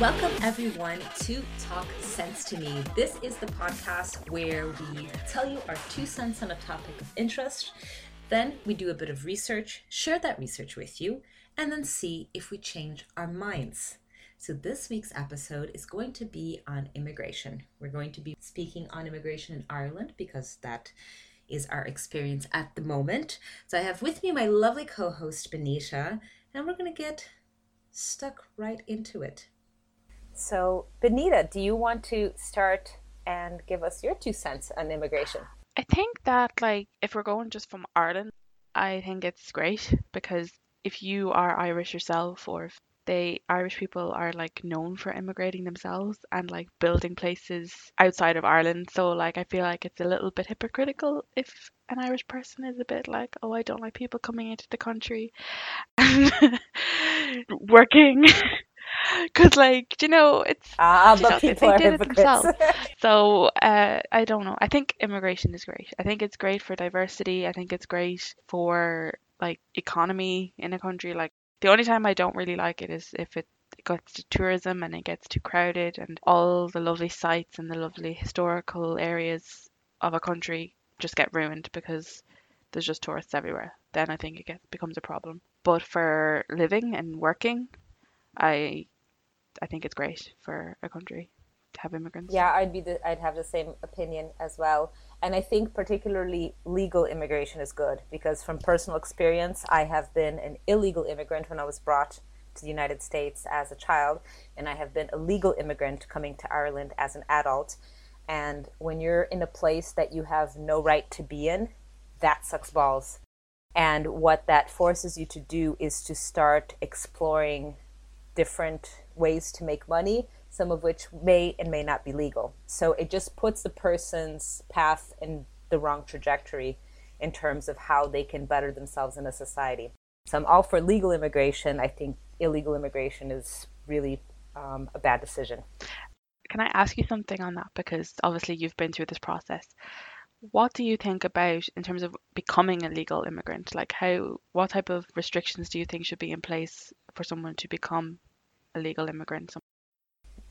Welcome, everyone, to Talk Sense to Me. This is the podcast where we tell you our two cents on a topic of interest. Then we do a bit of research, share that research with you, and then see if we change our minds. So, this week's episode is going to be on immigration. We're going to be speaking on immigration in Ireland because that is our experience at the moment. So, I have with me my lovely co host, Benita, and we're going to get stuck right into it. So, Benita, do you want to start and give us your two cents on immigration? I think that, like, if we're going just from Ireland, I think it's great because if you are Irish yourself or if they Irish people are like known for immigrating themselves and like building places outside of Ireland. So like I feel like it's a little bit hypocritical if an Irish person is a bit like, oh, I don't like people coming into the country and working because like you know it's ah, but know, people they are did it themselves. so uh, I don't know. I think immigration is great. I think it's great for diversity. I think it's great for like economy in a country. Like the only time I don't really like it is if it gets to tourism and it gets too crowded and all the lovely sites and the lovely historical areas of a country just get ruined because there's just tourists everywhere. Then I think it gets becomes a problem. But for living and working, I I think it's great for a country to have immigrants. Yeah, I'd be the, I'd have the same opinion as well. And I think particularly legal immigration is good because from personal experience, I have been an illegal immigrant when I was brought to the United States as a child, and I have been a legal immigrant coming to Ireland as an adult. And when you're in a place that you have no right to be in, that sucks balls. And what that forces you to do is to start exploring different ways to make money, some of which may and may not be legal. So it just puts the person's path in the wrong trajectory in terms of how they can better themselves in a society. So I'm all for legal immigration. I think illegal immigration is really um, a bad decision. Can I ask you something on that? Because obviously you've been through this process. What do you think about in terms of becoming a legal immigrant? Like how what type of restrictions do you think should be in place for someone to become a legal immigrant?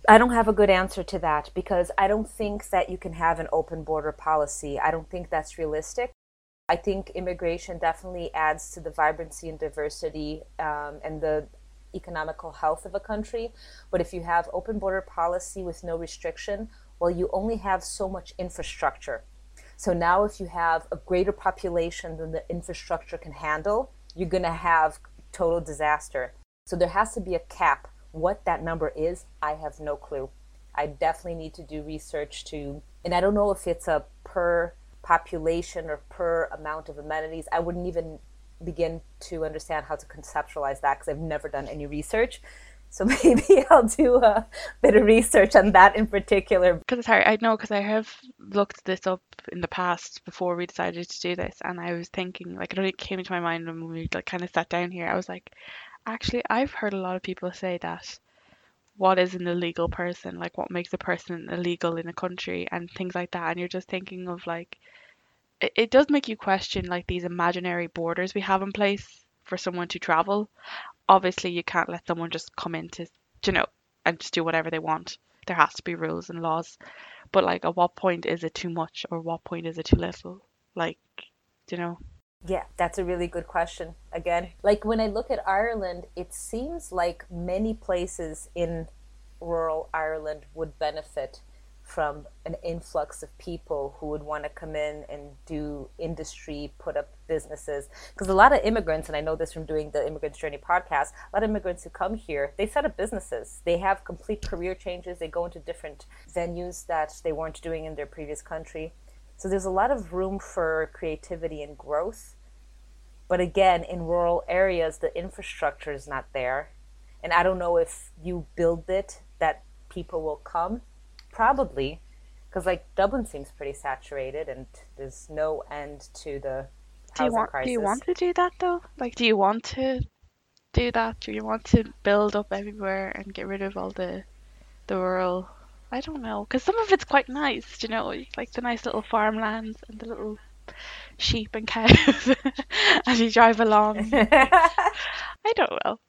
I don't have a good answer to that because I don't think that you can have an open border policy. I don't think that's realistic. I think immigration definitely adds to the vibrancy and diversity um, and the economical health of a country. But if you have open border policy with no restriction, well, you only have so much infrastructure. So now, if you have a greater population than the infrastructure can handle, you're going to have total disaster. So there has to be a cap. What that number is, I have no clue. I definitely need to do research to, and I don't know if it's a per population or per amount of amenities. I wouldn't even begin to understand how to conceptualize that because I've never done any research. So maybe I'll do a bit of research on that in particular. Because hard. I know because I have looked this up in the past before we decided to do this, and I was thinking like it only came into my mind when we like kind of sat down here. I was like, actually, I've heard a lot of people say that what is an illegal person, like what makes a person illegal in a country, and things like that. And you're just thinking of like, it, it does make you question like these imaginary borders we have in place for someone to travel. Obviously you can't let someone just come into you know and just do whatever they want. There has to be rules and laws. But like at what point is it too much or what point is it too little? Like you know yeah that's a really good question again like when i look at ireland it seems like many places in rural ireland would benefit from an influx of people who would want to come in and do industry, put up businesses. Because a lot of immigrants, and I know this from doing the Immigrant's Journey podcast, a lot of immigrants who come here, they set up businesses. They have complete career changes. They go into different venues that they weren't doing in their previous country. So there's a lot of room for creativity and growth. But again, in rural areas, the infrastructure is not there. And I don't know if you build it that people will come Probably, because like Dublin seems pretty saturated, and there's no end to the do you want, crisis. Do you want to do that though? Like, do you want to do that? Do you want to build up everywhere and get rid of all the the rural? I don't know, because some of it's quite nice, you know, like the nice little farmlands and the little sheep and cows as you drive along. I don't know.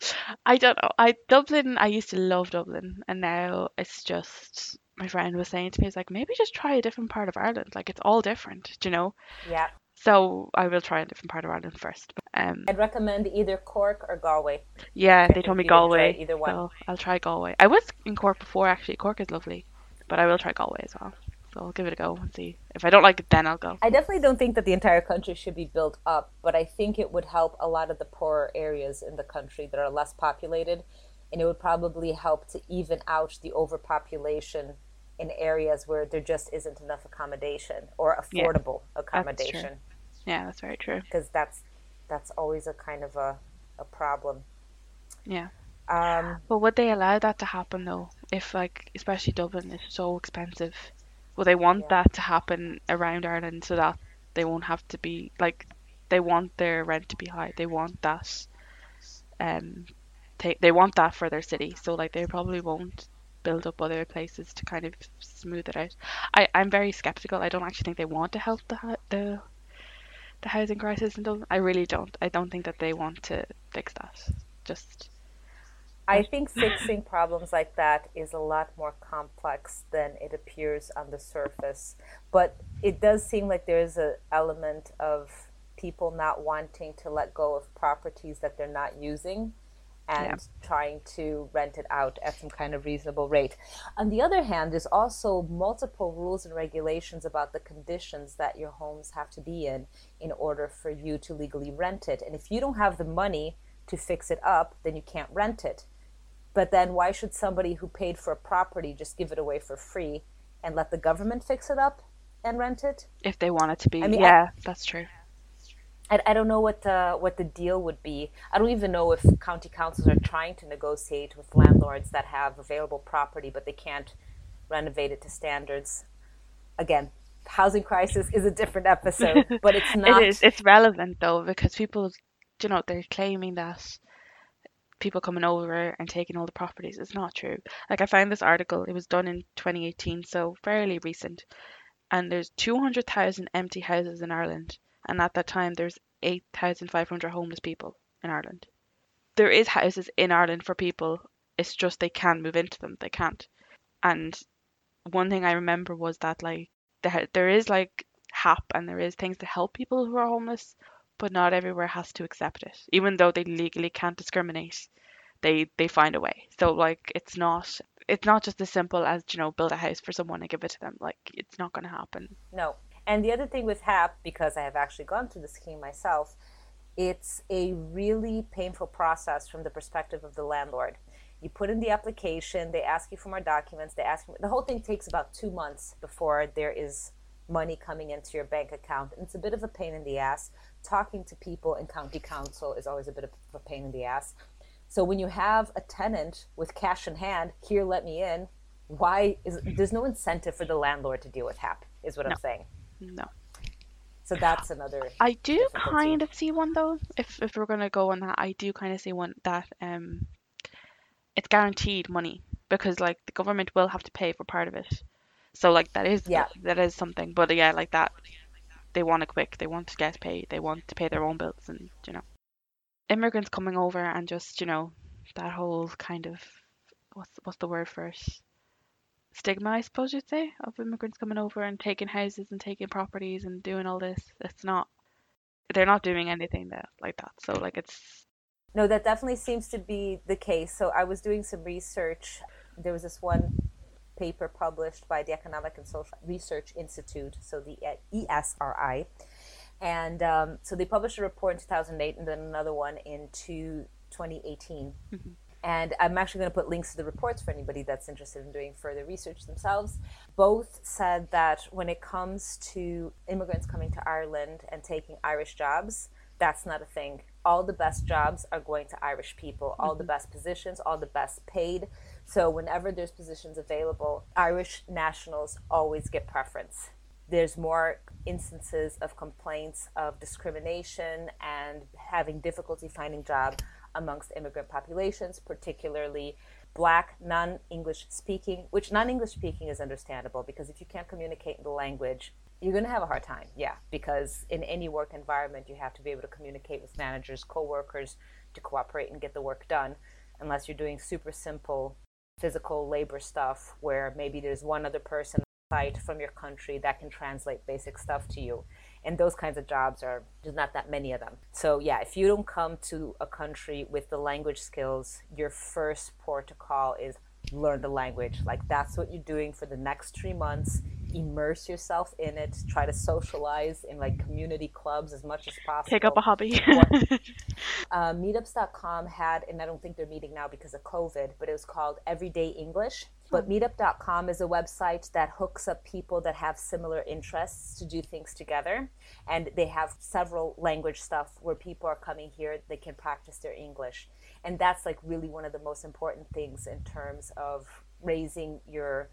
I don't know. I Dublin. I used to love Dublin, and now it's just my friend was saying to me, "It's like maybe just try a different part of Ireland. Like it's all different, do you know." Yeah. So I will try a different part of Ireland first. Um, I'd recommend either Cork or Galway. yeah, they told me Galway, either one. so I'll try Galway. I was in Cork before actually. Cork is lovely, but I will try Galway as well. So I'll give it a go and see. If I don't like it, then I'll go. I definitely don't think that the entire country should be built up, but I think it would help a lot of the poorer areas in the country that are less populated, and it would probably help to even out the overpopulation in areas where there just isn't enough accommodation or Yeah, affordable true. accommodation, Yeah, that's very true. because that's that's always a kind of a, a problem. Yeah. Um, But would they allow that to happen though? If like, especially Dublin is so expensive, will they want Yeah. that to happen around Ireland so that they won't have to be like, they want their rent to be high. They want that, um, they they want that for their city. So like, they probably won't build up other places to kind of smooth it out. I I'm very skeptical. I don't actually think they want to help the the the housing crisis in Dublin. I really don't. I don't think that they want to fix that. Just I think fixing problems like that is a lot more complex than it appears on the surface. But it does seem like there's an element of people not wanting to let go of properties that they're not using and Yeah. trying to rent it out at some kind of reasonable rate. On the other hand, there's also multiple rules and regulations about the conditions that your homes have to be in in order for you to legally rent it. And if you don't have the money to fix it up, then you can't rent it. But then why should somebody who paid for a property just give it away for free and let the government fix it up and rent it? if they want it to be, I mean, I- yeah, that's true. I, I don't know what the, what the deal would be. I don't even know if county councils are trying to negotiate with landlords that have available property but they can't renovate it to standards. Again, housing crisis is a different episode, but it's not. It is. It's relevant though because people, you know, they're claiming that people coming over and taking all the properties. It's not true. Like I found this article. It was done in 2018, so fairly recent. And there's 200,000 empty houses in Ireland, and at that time there's 8,500 homeless people in Ireland. There is houses in Ireland for people. It's just they can't move into them. They can't. And one thing I remember was that like there there is like HAP and there is things to help people who are homeless, but not everywhere has to accept it. Even though they legally can't discriminate, they they find a way. So like it's not it's not just as simple as you know build a house for someone and give it to them. Like it's not going to happen. No. And the other thing with HAP, because I have actually gone through the scheme myself, it's a really painful process from the perspective of the landlord. You put in the application, they ask you for more documents, they ask the whole thing takes about two months before there is money coming into your bank account. And it's a bit of a pain in the ass. Talking to people in county council is always a bit of a pain in the ass. So when you have a tenant with cash in hand, here, let me in, why is there's no incentive for the landlord to deal with HAP, is what No. I'm saying. No. So that's another. I do kind of see one though. If if we're gonna go on that, I do kind of see one that um, it's guaranteed money because like the government will have to pay for part of it. So like that is Yeah. that is something. But yeah, like that, they want it quick. They want to get paid. They want to pay their own bills, and you know, immigrants coming over and just you know that whole kind of what's what's the word for it? Stigma, I suppose you'd say, of immigrants coming over and taking houses and taking properties and doing all this. It's not they're not doing anything that like that. So like it's No, that definitely seems to be the case. So I was doing some research. There was this one paper published by the Economic and Social Research Institute, so the ESRI. And um, so they published a report in 2008 and then another one in two- 2018. And I'm actually going to put links to the reports for anybody that's interested in doing further research themselves. Both said that when it comes to immigrants coming to Ireland and taking Irish jobs, that's not a thing. All the best jobs are going to Irish people, all the best positions, all the best paid. So, whenever there's positions available, Irish nationals always get preference. There's more instances of complaints of discrimination and having difficulty finding job amongst immigrant populations, particularly black, non English speaking, which non English speaking is understandable because if you can't communicate in the language, You're going to have a hard time, yeah, because in any work environment, you have to be able to communicate with managers, co-workers to cooperate and get the work done, unless you're doing super simple physical labor stuff where maybe there's one other person site from your country that can translate basic stuff to you. And those kinds of jobs are there's not that many of them. So yeah, if you don't come to a country with the language skills, your first port to call is learn the language. Like that's what you're doing for the next three months. Immerse yourself in it. Try to socialize in like community clubs as much as possible. Take up a hobby. uh, meetups.com had, and I don't think they're meeting now because of COVID, but it was called Everyday English. But meetup.com is a website that hooks up people that have similar interests to do things together. And they have several language stuff where people are coming here, they can practice their English and that's like really one of the most important things in terms of raising your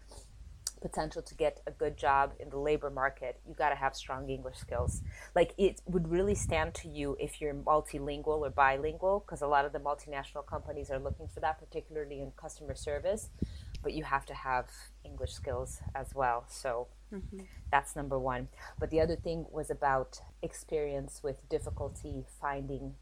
potential to get a good job in the labor market you got to have strong english skills. Like it would really stand to you if you're multilingual or bilingual because a lot of the multinational companies are looking for that particularly in customer service but you have to have english skills as well. So mm-hmm. that's number one. But the other thing was about experience with difficulty finding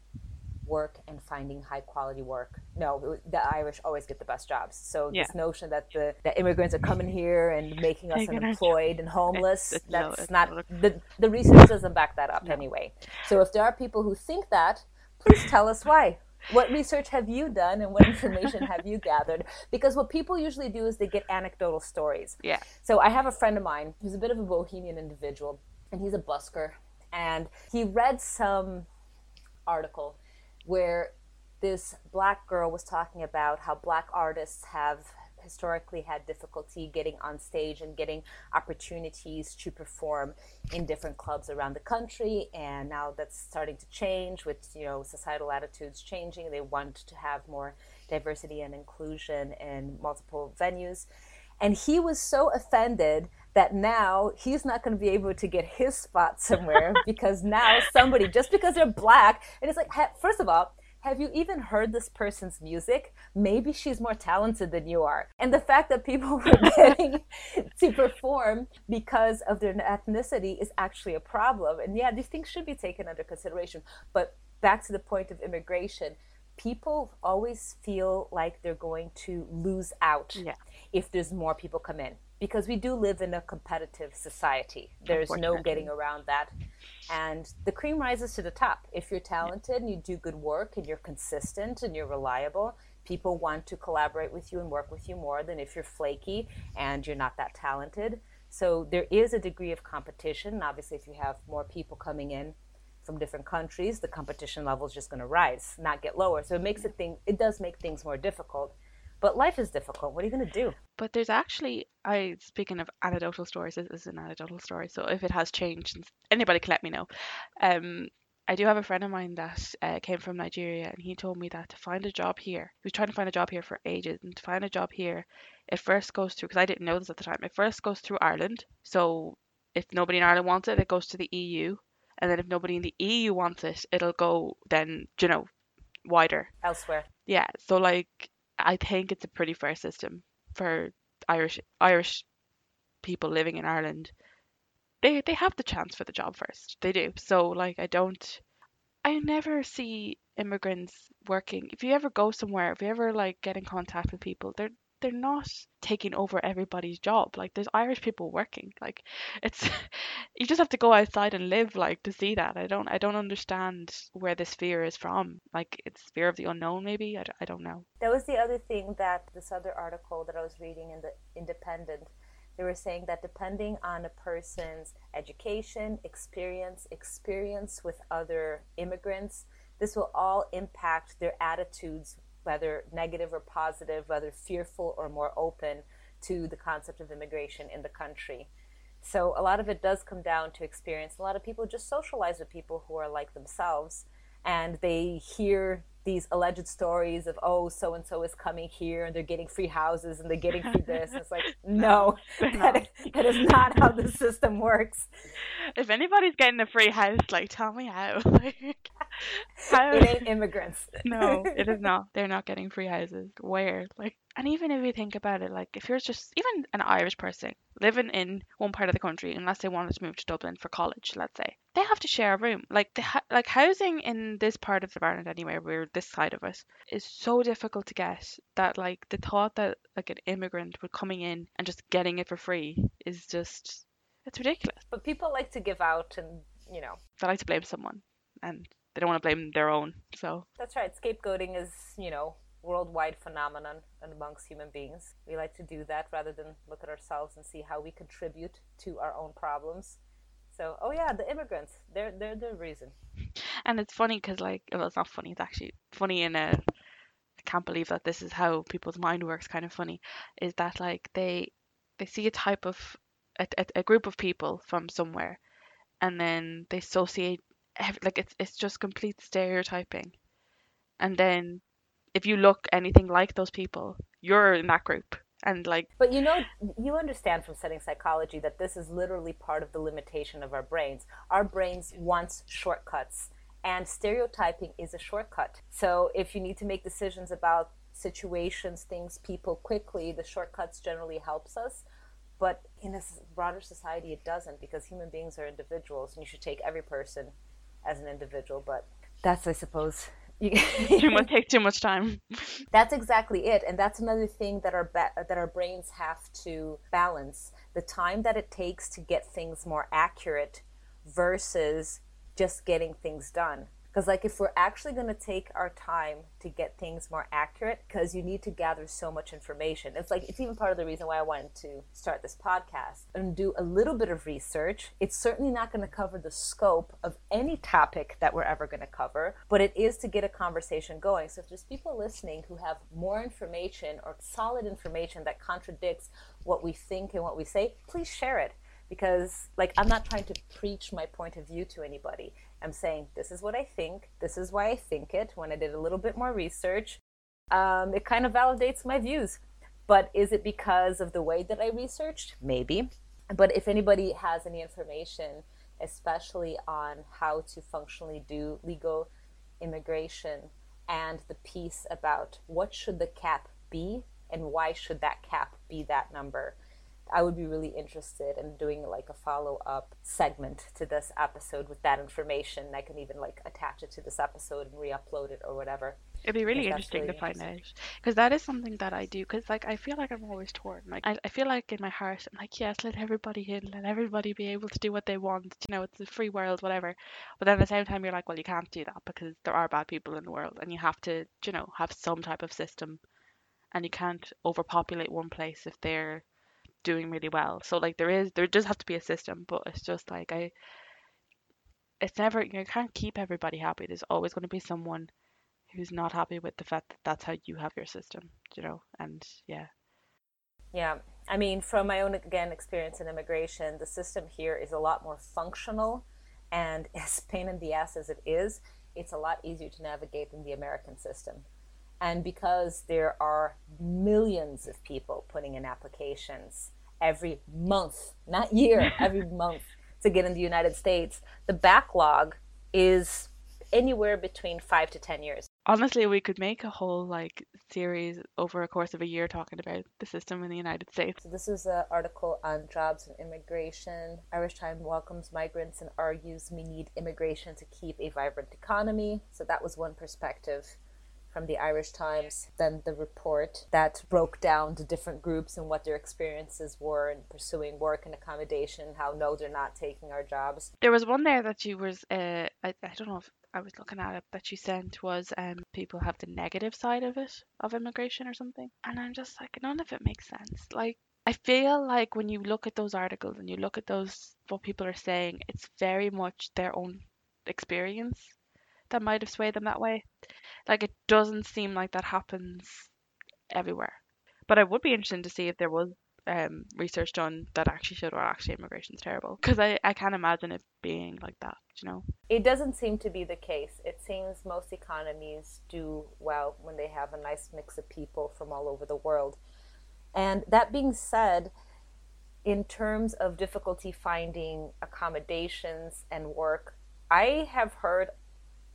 work and finding high quality work. No, the Irish always get the best jobs. So yeah. this notion that the that immigrants are coming here and making us unemployed and homeless, it's, that's no, not the the research doesn't back that up no. anyway. So if there are people who think that, please tell us why. What research have you done and what information have you gathered? Because what people usually do is they get anecdotal stories. Yeah. So I have a friend of mine who's a bit of a bohemian individual and he's a busker and he read some article where this black girl was talking about how black artists have historically had difficulty getting on stage and getting opportunities to perform in different clubs around the country. And now that's starting to change with you know societal attitudes changing. They want to have more diversity and inclusion in multiple venues. And he was so offended that now he's not going to be able to get his spot somewhere because now somebody, just because they're black, and it's like, first of all, have you even heard this person's music? Maybe she's more talented than you are. And the fact that people were getting to perform because of their ethnicity is actually a problem. And yeah, these things should be taken under consideration. But back to the point of immigration, people always feel like they're going to lose out yeah. if there's more people come in because we do live in a competitive society. There's no getting around that. And the cream rises to the top. If you're talented and you do good work and you're consistent and you're reliable, people want to collaborate with you and work with you more than if you're flaky and you're not that talented. So there is a degree of competition. Obviously, if you have more people coming in from different countries, the competition level is just going to rise, not get lower. So it makes it thing. It does make things more difficult. But life is difficult. What are you going to do? But there's actually, I speaking of anecdotal stories, this is an anecdotal story. So if it has changed, anybody can let me know. Um, I do have a friend of mine that uh, came from Nigeria, and he told me that to find a job here, he was trying to find a job here for ages, and to find a job here, it first goes through because I didn't know this at the time. It first goes through Ireland. So if nobody in Ireland wants it, it goes to the EU, and then if nobody in the EU wants it, it'll go then you know wider elsewhere. Yeah. So like I think it's a pretty fair system for Irish Irish people living in Ireland. They they have the chance for the job first. They do. So like I don't I never see immigrants working. If you ever go somewhere, if you ever like get in contact with people, they're they're not taking over everybody's job. Like there's Irish people working. Like it's you just have to go outside and live like to see that. I don't I don't understand where this fear is from. Like it's fear of the unknown maybe. I, I don't know. That was the other thing that this other article that I was reading in the Independent they were saying that depending on a person's education, experience, experience with other immigrants, this will all impact their attitudes whether negative or positive, whether fearful or more open to the concept of immigration in the country. So a lot of it does come down to experience. A lot of people just socialize with people who are like themselves and they hear these alleged stories of oh so and so is coming here and they're getting free houses and they're getting free this. And it's like no. that, that is not how the system works. If anybody's getting a free house like tell me How- it ain't immigrants. no, it is not. They're not getting free houses. Where? Like, and even if you think about it, like, if you're just even an Irish person living in one part of the country, unless they wanted to move to Dublin for college, let's say, they have to share a room. Like, the ha- like housing in this part of the Ireland, anyway, we're this side of us, is so difficult to get that, like, the thought that like an immigrant would coming in and just getting it for free is just, it's ridiculous. But people like to give out, and you know, They like to blame someone, and they don't want to blame their own. So that's right. Scapegoating is, you know, worldwide phenomenon amongst human beings. We like to do that rather than look at ourselves and see how we contribute to our own problems. So, oh yeah, the immigrants, they're they're the reason. And it's funny because, like, well, it's not funny. It's actually funny in a. I can't believe that this is how people's mind works. Kind of funny, is that like they they see a type of a, a, a group of people from somewhere, and then they associate like it's it's just complete stereotyping, and then if you look anything like those people, you're in that group, and like But you know, you understand from studying psychology that this is literally part of the limitation of our brains. Our brains wants shortcuts, and stereotyping is a shortcut. So if you need to make decisions about situations, things, people quickly, the shortcuts generally helps us. But in a broader society, it doesn't because human beings are individuals, and you should take every person as an individual. But that's, I suppose. too much take too much time. That's exactly it, and that's another thing that our ba- that our brains have to balance: the time that it takes to get things more accurate versus just getting things done. Because, like, if we're actually going to take our time to get things more accurate, because you need to gather so much information. It's like, it's even part of the reason why I wanted to start this podcast and do a little bit of research. It's certainly not going to cover the scope of any topic that we're ever going to cover, but it is to get a conversation going. So, if there's people listening who have more information or solid information that contradicts what we think and what we say, please share it because like i'm not trying to preach my point of view to anybody i'm saying this is what i think. This is why i think it. When i did a little bit more research um, it kind of validates my views. But is it because of the way that i researched? Maybe. But if anybody has any information especially on how to functionally do legal immigration and the piece about what should the cap be and why should that cap be that number I would be really interested in doing like a follow up segment to this episode with that information. I can even like attach it to this episode and re upload it or whatever. It'd be really interesting really to find out because that is something that I do. Because like I feel like I'm always torn. Like I, I feel like in my heart I'm like yes, let everybody in, let everybody be able to do what they want. You know, it's a free world, whatever. But then at the same time you're like, well, you can't do that because there are bad people in the world, and you have to, you know, have some type of system, and you can't overpopulate one place if they're doing really well. So like there is, there does have to be a system, but it's just like I. It's never you can't keep everybody happy. There's always going to be someone who's not happy with the fact that that's how you have your system, you know, and yeah. Yeah. I mean, from my own, again, experience in immigration, the system here is a lot more functional. And as pain in the ass as it is, it's a lot easier to navigate than the American system. And because there are millions of people putting in applications every month, not year, every month to get in the United States, the backlog is anywhere between five to 10 years. Honestly, we could make a whole like series over a course of a year talking about the system in the United States. So this is an article on jobs and immigration. Irish Time welcomes migrants and argues we need immigration to keep a vibrant economy. So that was one perspective from the Irish Times. Then the report that broke down the different groups and what their experiences were in pursuing work and accommodation, how no, they're not taking our jobs. There was one there that you was uh I, I don't know if I was looking at it that you sent was um people have the negative side of it of immigration or something. And I'm just like none of it makes sense. Like I feel like when you look at those articles and you look at those what people are saying, it's very much their own experience that might have swayed them that way. Like it doesn't seem like that happens everywhere. But I would be interested to see if there was um, research done that actually showed well actually immigration's terrible because I, I can't imagine it being like that you know It doesn't seem to be the case. It seems most economies do well when they have a nice mix of people from all over the world. And that being said, in terms of difficulty finding accommodations and work, I have heard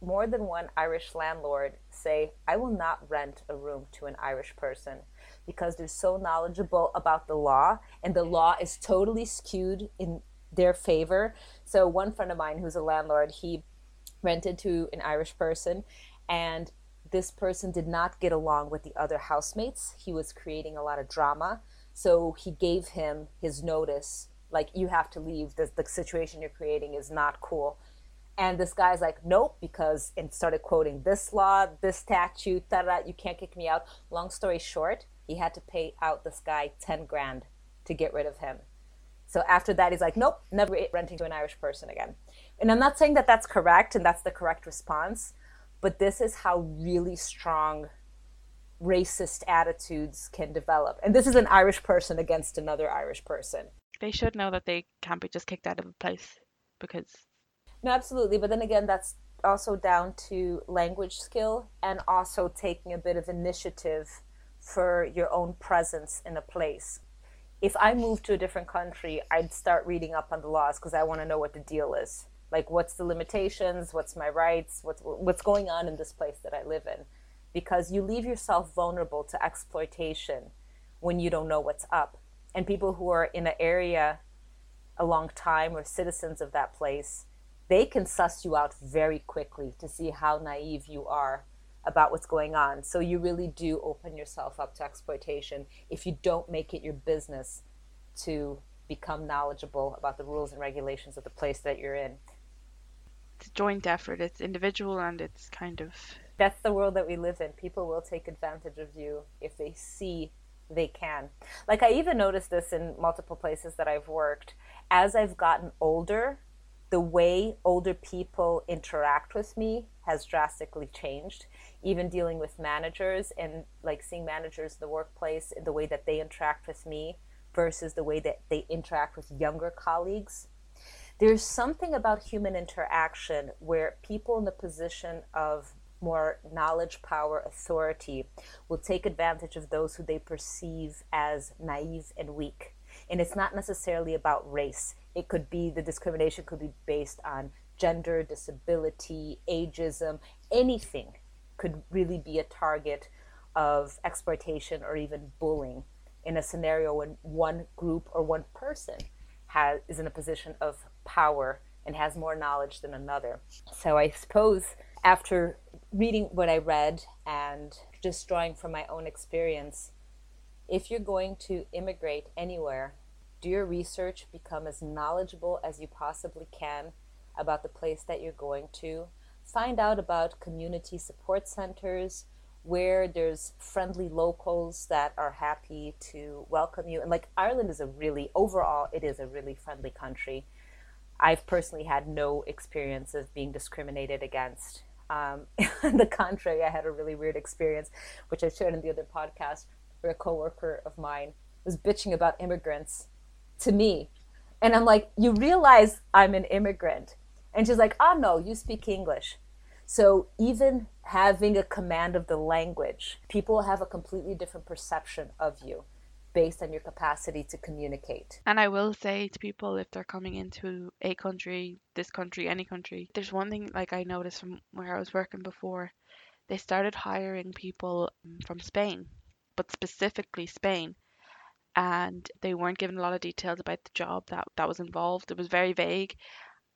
more than one Irish landlord say, I will not rent a room to an Irish person because they're so knowledgeable about the law and the law is totally skewed in their favor. So, one friend of mine who's a landlord, he rented to an Irish person and this person did not get along with the other housemates. He was creating a lot of drama. So, he gave him his notice like, you have to leave. The, the situation you're creating is not cool and this guy's like, nope, because and started quoting this law, this statute, da. You can't kick me out. Long story short, he had to pay out this guy ten grand to get rid of him. So after that, he's like, nope, never renting to an Irish person again. And I'm not saying that that's correct and that's the correct response, but this is how really strong racist attitudes can develop. And this is an Irish person against another Irish person. They should know that they can't be just kicked out of a place because no, absolutely. But then again, that's also down to language skill and also taking a bit of initiative for your own presence in a place. If I moved to a different country, I'd start reading up on the laws because I want to know what the deal is. Like, what's the limitations? What's my rights? What's what's going on in this place that I live in? Because you leave yourself vulnerable to exploitation when you don't know what's up. And people who are in an area a long time or citizens of that place they can suss you out very quickly to see how naive you are about what's going on. So you really do open yourself up to exploitation if you don't make it your business to become knowledgeable about the rules and regulations of the place that you're in. It's a joint effort. It's individual and it's kind of that's the world that we live in. People will take advantage of you if they see they can. Like I even noticed this in multiple places that I've worked. As I've gotten older, the way older people interact with me has drastically changed even dealing with managers and like seeing managers in the workplace the way that they interact with me versus the way that they interact with younger colleagues there's something about human interaction where people in the position of more knowledge, power, authority will take advantage of those who they perceive as naive and weak. And it's not necessarily about race. It could be the discrimination could be based on gender, disability, ageism, anything could really be a target of exploitation or even bullying in a scenario when one group or one person has is in a position of power and has more knowledge than another. So I suppose after reading what I read and just drawing from my own experience, if you're going to immigrate anywhere, do your research, become as knowledgeable as you possibly can about the place that you're going to. Find out about community support centers where there's friendly locals that are happy to welcome you. And like Ireland is a really, overall, it is a really friendly country. I've personally had no experience of being discriminated against. Um, on the contrary, I had a really weird experience, which I shared in the other podcast, where a coworker of mine was bitching about immigrants to me. And I'm like, you realize I'm an immigrant. And she's like, oh, no, you speak English. So even having a command of the language, people have a completely different perception of you based on your capacity to communicate. And I will say to people if they're coming into a country, this country, any country, there's one thing like I noticed from where I was working before, they started hiring people from Spain, but specifically Spain and they weren't given a lot of details about the job that that was involved. It was very vague,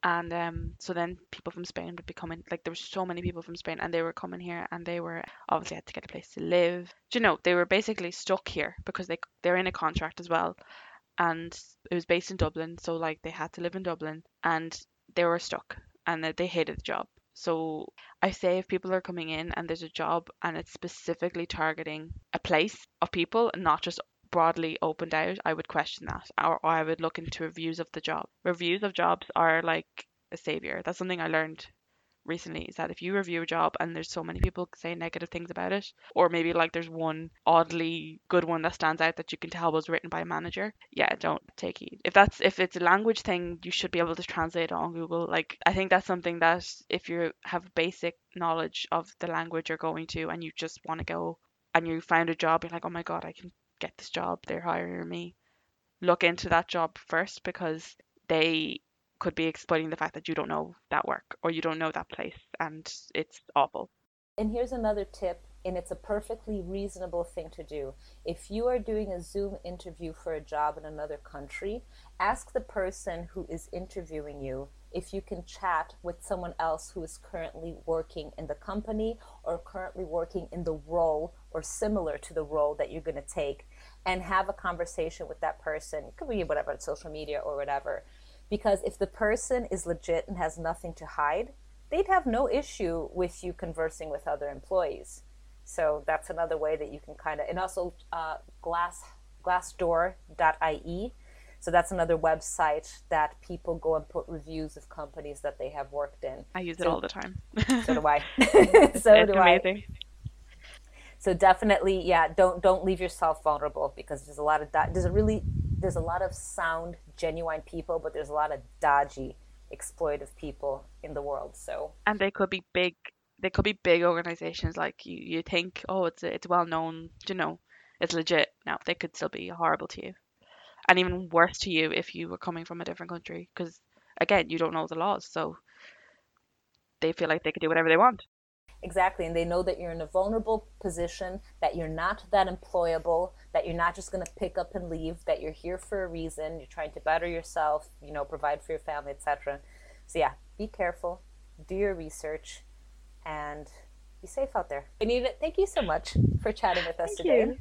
and um, so then people from Spain would be coming. Like there were so many people from Spain, and they were coming here, and they were obviously had to get a place to live. Do you know they were basically stuck here because they they're in a contract as well, and it was based in Dublin, so like they had to live in Dublin, and they were stuck, and they hated the job. So I say if people are coming in and there's a job and it's specifically targeting a place of people and not just broadly opened out, I would question that or, or I would look into reviews of the job. Reviews of jobs are like a savior. That's something I learned recently is that if you review a job and there's so many people saying negative things about it, or maybe like there's one oddly good one that stands out that you can tell was written by a manager, yeah, don't take heed. If that's if it's a language thing, you should be able to translate it on Google. Like I think that's something that if you have basic knowledge of the language you're going to and you just want to go and you find a job, you're like, oh my god, I can get this job, they're hiring me. Look into that job first because they could be exploiting the fact that you don't know that work or you don't know that place and it's awful. And here's another tip, and it's a perfectly reasonable thing to do. If you are doing a Zoom interview for a job in another country, ask the person who is interviewing you if you can chat with someone else who is currently working in the company or currently working in the role or similar to the role that you're going to take and have a conversation with that person. It could be whatever, social media or whatever. Because if the person is legit and has nothing to hide, they'd have no issue with you conversing with other employees. So that's another way that you can kind of, and also uh, glass glassdoor.ie so that's another website that people go and put reviews of companies that they have worked in. I use so, it all the time. so do I. so it's do amazing. I. So definitely, yeah, don't don't leave yourself vulnerable because there's a lot of that. there's a really there's a lot of sound genuine people, but there's a lot of dodgy exploitive people in the world. So and they could be big. They could be big organizations like you. You think, oh, it's it's well known. You know, it's legit. Now they could still be horrible to you and even worse to you if you were coming from a different country because again you don't know the laws so they feel like they can do whatever they want exactly and they know that you're in a vulnerable position that you're not that employable that you're not just going to pick up and leave that you're here for a reason you're trying to better yourself you know provide for your family etc so yeah be careful do your research and be safe out there Benita thank you so much for chatting with us Thank today you.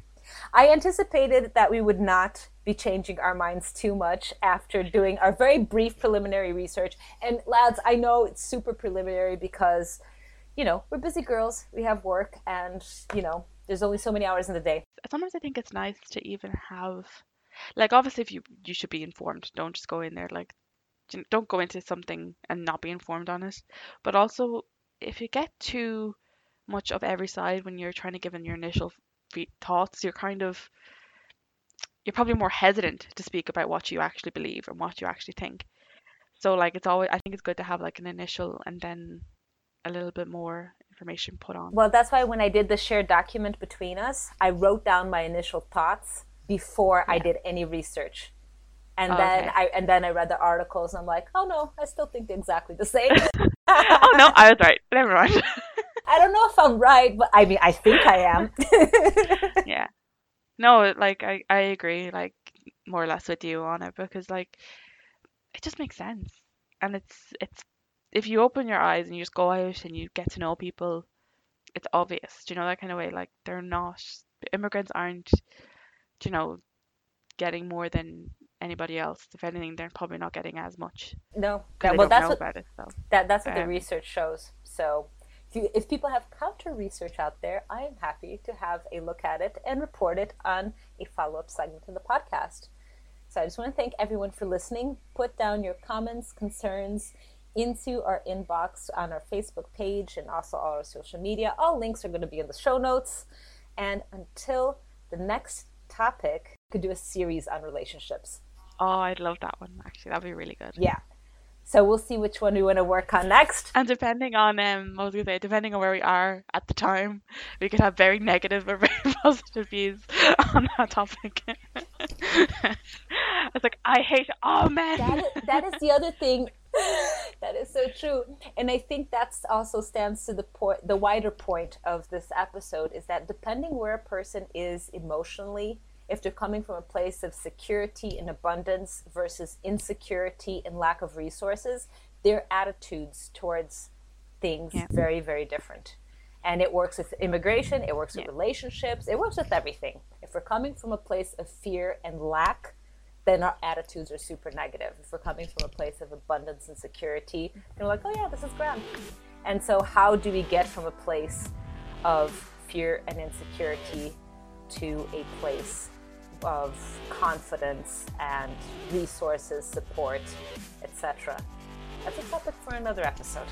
I anticipated that we would not be changing our minds too much after doing our very brief preliminary research. And lads, I know it's super preliminary because, you know, we're busy girls, we have work, and, you know, there's only so many hours in the day. Sometimes i think it's nice to even have like obviously if you you should be informed don't just go in there like don't go into something and not be informed on it. But also if you get too much of every side when you're trying to give in your initial thoughts you're kind of you're probably more hesitant to speak about what you actually believe and what you actually think. So like it's always i think it's good to have like an initial and then a little bit more information put on Well, that's why when I did the shared document between us, I wrote down my initial thoughts before I did any research. And Oh, then okay. I and then I read the articles and I'm like, oh no, I still think exactly the same. oh no i was right never mind I don't know if I'm right, but I mean I think I am. yeah no like I, I agree like more or less with you on it because like it just makes sense and it's it's if you open your eyes and you just go out and you get to know people it's obvious do you know that kind of way like they're not immigrants aren't you know getting more than anybody else if anything they're probably not getting as much No, they well that's what it so that, that's what the um, research shows. So if you, if people have counter research out there, I am happy to have a look at it and report it on a follow up segment in the podcast. So I just want to thank everyone for listening. Put down your comments, concerns into our inbox on our Facebook page and also all our social media. All links are going to be in the show notes. And until the next topic, we could do a series on relationships. oh i'd love that one actually that'd be really good Yeah. So we'll see which one we want to work on next. And depending on um, what was I say, depending on where we are at the time, we could have very negative or very positive views on that topic. it's like I hate all men. that is, that is the other thing that is so true and i think that's also stands to the point the wider point of this episode is that depending where a person is emotionally if they're coming from a place of security and abundance versus insecurity and lack of resources their attitudes towards things Yeah. very very different and it works with immigration it works with Yeah. relationships it works with everything if we're coming from a place of fear and lack then our attitudes are super negative. If we're coming from a place of abundance and security, then we're like, oh yeah, this is grand. And so, how do we get from a place of fear and insecurity to a place of confidence and resources, support, etc.? That's a topic for another episode.